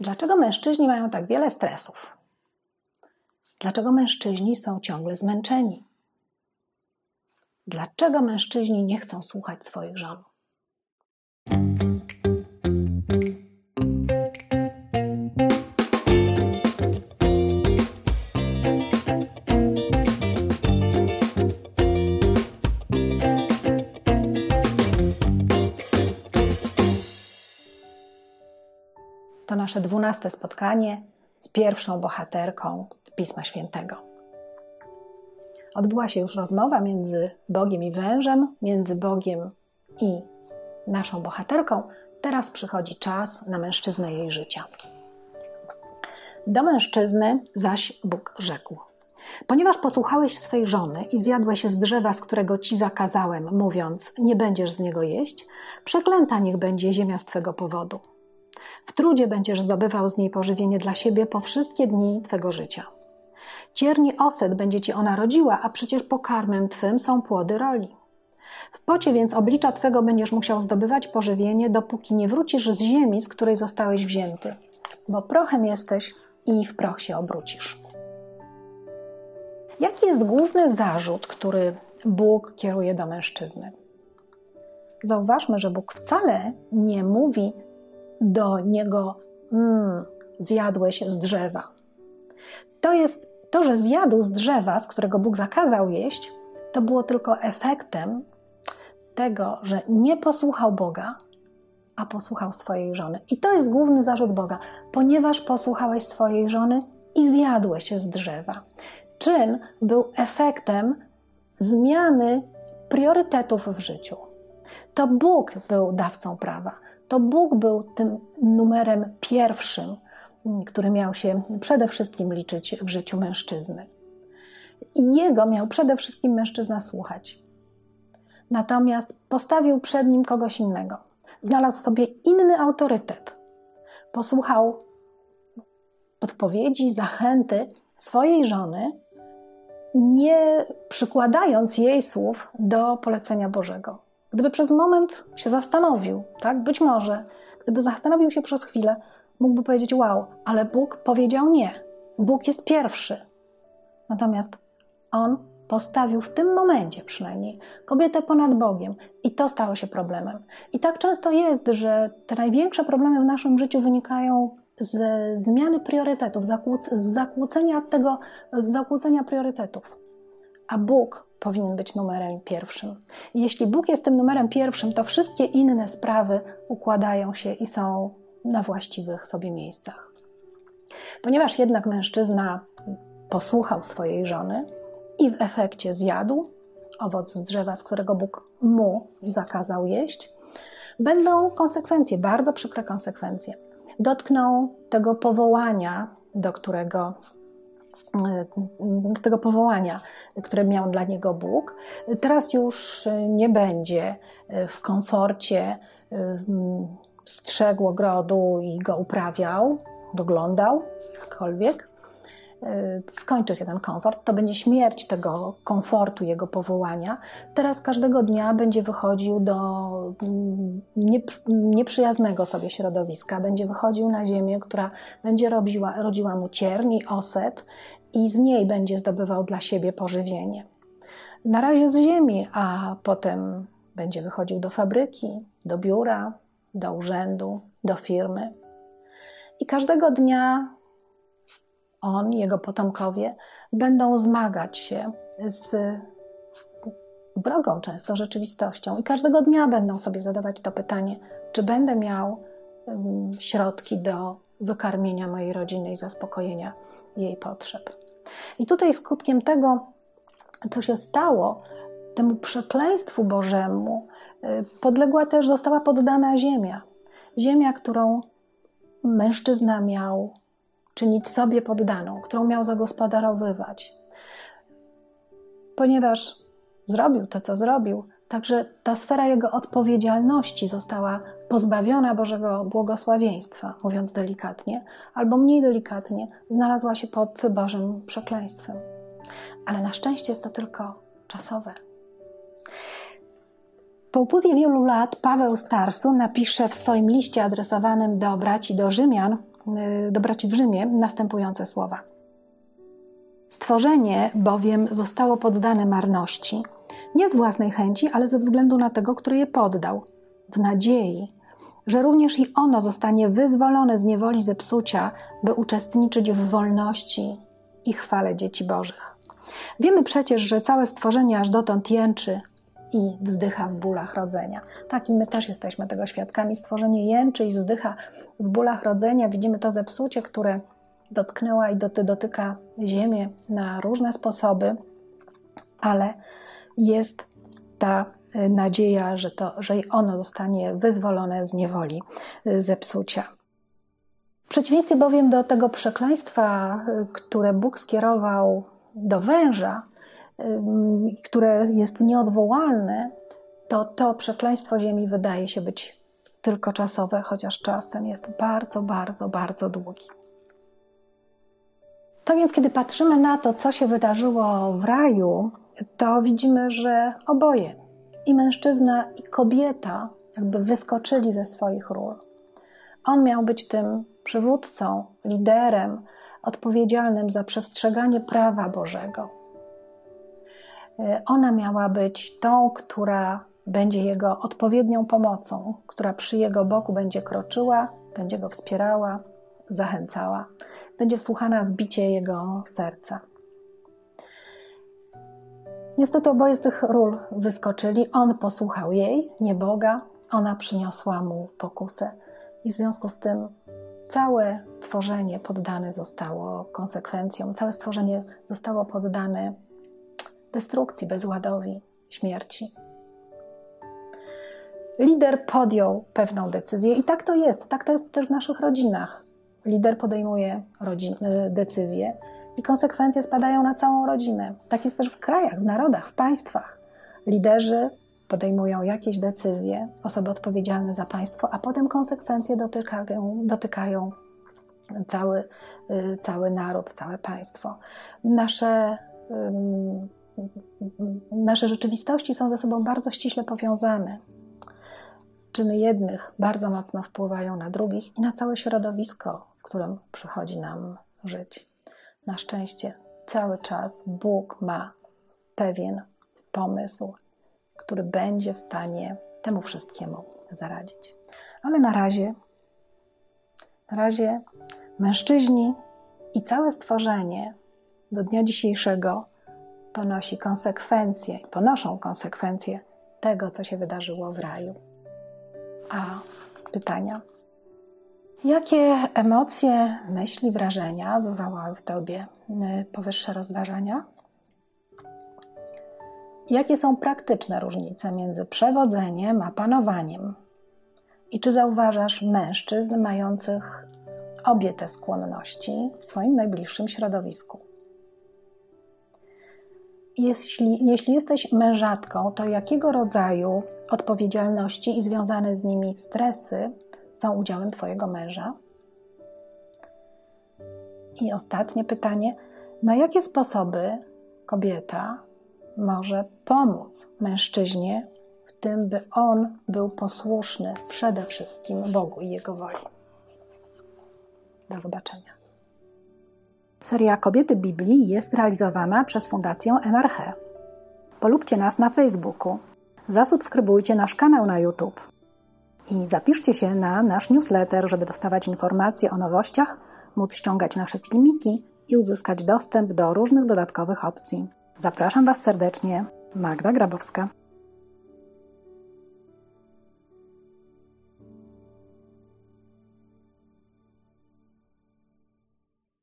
Dlaczego mężczyźni mają tak wiele stresów? Dlaczego mężczyźni są ciągle zmęczeni? Dlaczego mężczyźni nie chcą słuchać swoich żon? Nasze dwunaste spotkanie z pierwszą bohaterką Pisma Świętego. Odbyła się już rozmowa między Bogiem i wężem, między Bogiem i naszą bohaterką. Teraz przychodzi czas na mężczyznę jej życia. Do mężczyzny zaś Bóg rzekł: Ponieważ posłuchałeś swej żony i zjadłeś z drzewa, z którego ci zakazałem, mówiąc: Nie będziesz z niego jeść, przeklęta niech będzie ziemia z twego powodu. W trudzie będziesz zdobywał z niej pożywienie dla siebie po wszystkie dni twego życia. Cierni oset będzie ci ona rodziła, a przecież pokarmem twym są płody roli. W pocie więc oblicza twego będziesz musiał zdobywać pożywienie, dopóki nie wrócisz z ziemi, z której zostałeś wzięty, bo prochem jesteś i w proch się obrócisz. Jaki jest główny zarzut, który Bóg kieruje do mężczyzny? Zauważmy, że Bóg wcale nie mówi do niego: mm, Zjadłeś z drzewa. To jest to, że zjadł z drzewa, z którego Bóg zakazał jeść, to było tylko efektem tego, że nie posłuchał Boga, a posłuchał swojej żony. I to jest główny zarzut Boga, ponieważ posłuchałeś swojej żony i zjadłeś z drzewa. Czyn był efektem zmiany priorytetów w życiu. To Bóg był dawcą prawa. To Bóg był tym numerem pierwszym, który miał się przede wszystkim liczyć w życiu mężczyzny. I jego miał przede wszystkim mężczyzna słuchać. Natomiast postawił przed nim kogoś innego. Znalazł sobie inny autorytet. Posłuchał podpowiedzi, zachęty swojej żony, nie przykładając jej słów do polecenia Bożego. Gdyby przez moment się zastanowił, tak, być może, gdyby zastanowił się przez chwilę, mógłby powiedzieć: Wow, ale Bóg powiedział nie. Bóg jest pierwszy. Natomiast on postawił w tym momencie przynajmniej kobietę ponad Bogiem i to stało się problemem. I tak często jest, że te największe problemy w naszym życiu wynikają z zmiany priorytetów, z zakłócenia tego, z zakłócenia priorytetów. A Bóg powinien być numerem pierwszym. I jeśli Bóg jest tym numerem pierwszym, to wszystkie inne sprawy układają się i są na właściwych sobie miejscach. Ponieważ jednak mężczyzna posłuchał swojej żony i w efekcie zjadł owoc z drzewa, z którego Bóg mu zakazał jeść, będą konsekwencje, bardzo przykre konsekwencje. Dotkną tego powołania, do którego do tego powołania, które miał dla niego Bóg. Teraz już nie będzie w komforcie strzegł ogrodu i go uprawiał, doglądał, jakkolwiek, e, skończy się ten komfort, to będzie śmierć tego komfortu, jego powołania. Teraz każdego dnia będzie wychodził do mm, nieprzyjaznego sobie środowiska, będzie wychodził na ziemię, która będzie robiła, rodziła mu cierni, oset i z niej będzie zdobywał dla siebie pożywienie. Na razie z ziemi, a potem będzie wychodził do fabryki, do biura, do urzędu, do firmy. I każdego dnia on, jego potomkowie będą zmagać się z wrogą często rzeczywistością. I każdego dnia będą sobie zadawać to pytanie, czy będę miał środki do wykarmienia mojej rodziny i zaspokojenia jej potrzeb. I tutaj skutkiem tego, co się stało, temu przekleństwu Bożemu, y, podległa też została poddana ziemia. Ziemia, którą mężczyzna miał czynić sobie poddaną, którą miał zagospodarowywać. Ponieważ zrobił to, co zrobił, także ta sfera jego odpowiedzialności została pozbawiona Bożego błogosławieństwa, mówiąc delikatnie, albo mniej delikatnie, znalazła się pod Bożym przekleństwem. Ale na szczęście jest to tylko czasowe. Po upływie wielu lat Paweł Starsu napisze w swoim liście adresowanym do braci do Rzymian do braci w Rzymie następujące słowa. Stworzenie bowiem zostało poddane marności, nie z własnej chęci, ale ze względu na tego, który je poddał, w nadziei, że również i ono zostanie wyzwolone z niewoli zepsucia, by uczestniczyć w wolności i chwale dzieci Bożych. Wiemy przecież, że całe stworzenie aż dotąd jęczy i wzdycha w bólach rodzenia. Tak i my też jesteśmy tego świadkami. Stworzenie jęczy i wzdycha w bólach rodzenia. Widzimy to zepsucie, które dotknęła i doty, dotyka Ziemię na różne sposoby, ale jest ta e, nadzieja, że, to, że ono zostanie wyzwolone z niewoli e, zepsucia. W przeciwieństwie bowiem do tego przekleństwa, e, które Bóg skierował do węża, które jest nieodwołalne, to to przekleństwo ziemi wydaje się być tylko czasowe, chociaż czas ten jest bardzo, bardzo, bardzo długi. To więc, kiedy patrzymy na to, co się wydarzyło w raju, to widzimy, że oboje, i mężczyzna, i kobieta, jakby wyskoczyli ze swoich ról. On miał być tym przywódcą, liderem, odpowiedzialnym za przestrzeganie prawa Bożego. Ona miała być tą, która będzie jego odpowiednią pomocą, która przy jego boku będzie kroczyła, będzie go wspierała, zachęcała, będzie wsłuchana w bicie jego serca. Niestety oboje z tych ról wyskoczyli. On posłuchał jej, nie Boga, ona przyniosła mu pokusę. I w związku z tym całe stworzenie poddane zostało konsekwencjom, całe stworzenie zostało poddane destrukcji, bezładowi, śmierci. Lider podjął pewną decyzję i tak to jest. Tak to jest też w naszych rodzinach. Lider podejmuje rodzin, y, decyzje i konsekwencje spadają na całą rodzinę. Tak jest też w krajach, w narodach, w państwach. Liderzy podejmują jakieś decyzje, osoby odpowiedzialne za państwo, a potem konsekwencje dotykają, dotykają cały, y, cały naród, całe państwo. Nasze, nasze rzeczywistości są ze sobą bardzo ściśle powiązane. Czyny jednych bardzo mocno wpływają na drugich i na całe środowisko, w którym przychodzi nam żyć. Na szczęście cały czas Bóg ma pewien pomysł, który będzie w stanie temu wszystkiemu zaradzić. Ale na razie, na razie mężczyźni i całe stworzenie do dnia dzisiejszego ponosi konsekwencje, ponoszą konsekwencje tego, co się wydarzyło w raju. A pytania? Jakie emocje, myśli, wrażenia wywołały w tobie y, powyższe rozważania? Jakie są praktyczne różnice między przewodzeniem a panowaniem? I czy zauważasz mężczyzn mających obie te skłonności w swoim najbliższym środowisku? Jeśli, jeśli jesteś mężatką, to jakiego rodzaju odpowiedzialności i związane z nimi stresy są udziałem Twojego męża? I ostatnie pytanie: na jakie sposoby kobieta może pomóc mężczyźnie w tym, by on był posłuszny przede wszystkim Bogu i Jego woli? Do zobaczenia. Seria Kobiety Biblii jest realizowana przez Fundację NRH. Polubcie nas na Facebooku. Zasubskrybujcie nasz kanał na YouTube i zapiszcie się na nasz newsletter, żeby dostawać informacje o nowościach, móc ściągać nasze filmiki i uzyskać dostęp do różnych dodatkowych opcji. Zapraszam Was serdecznie, Magda Grabowska.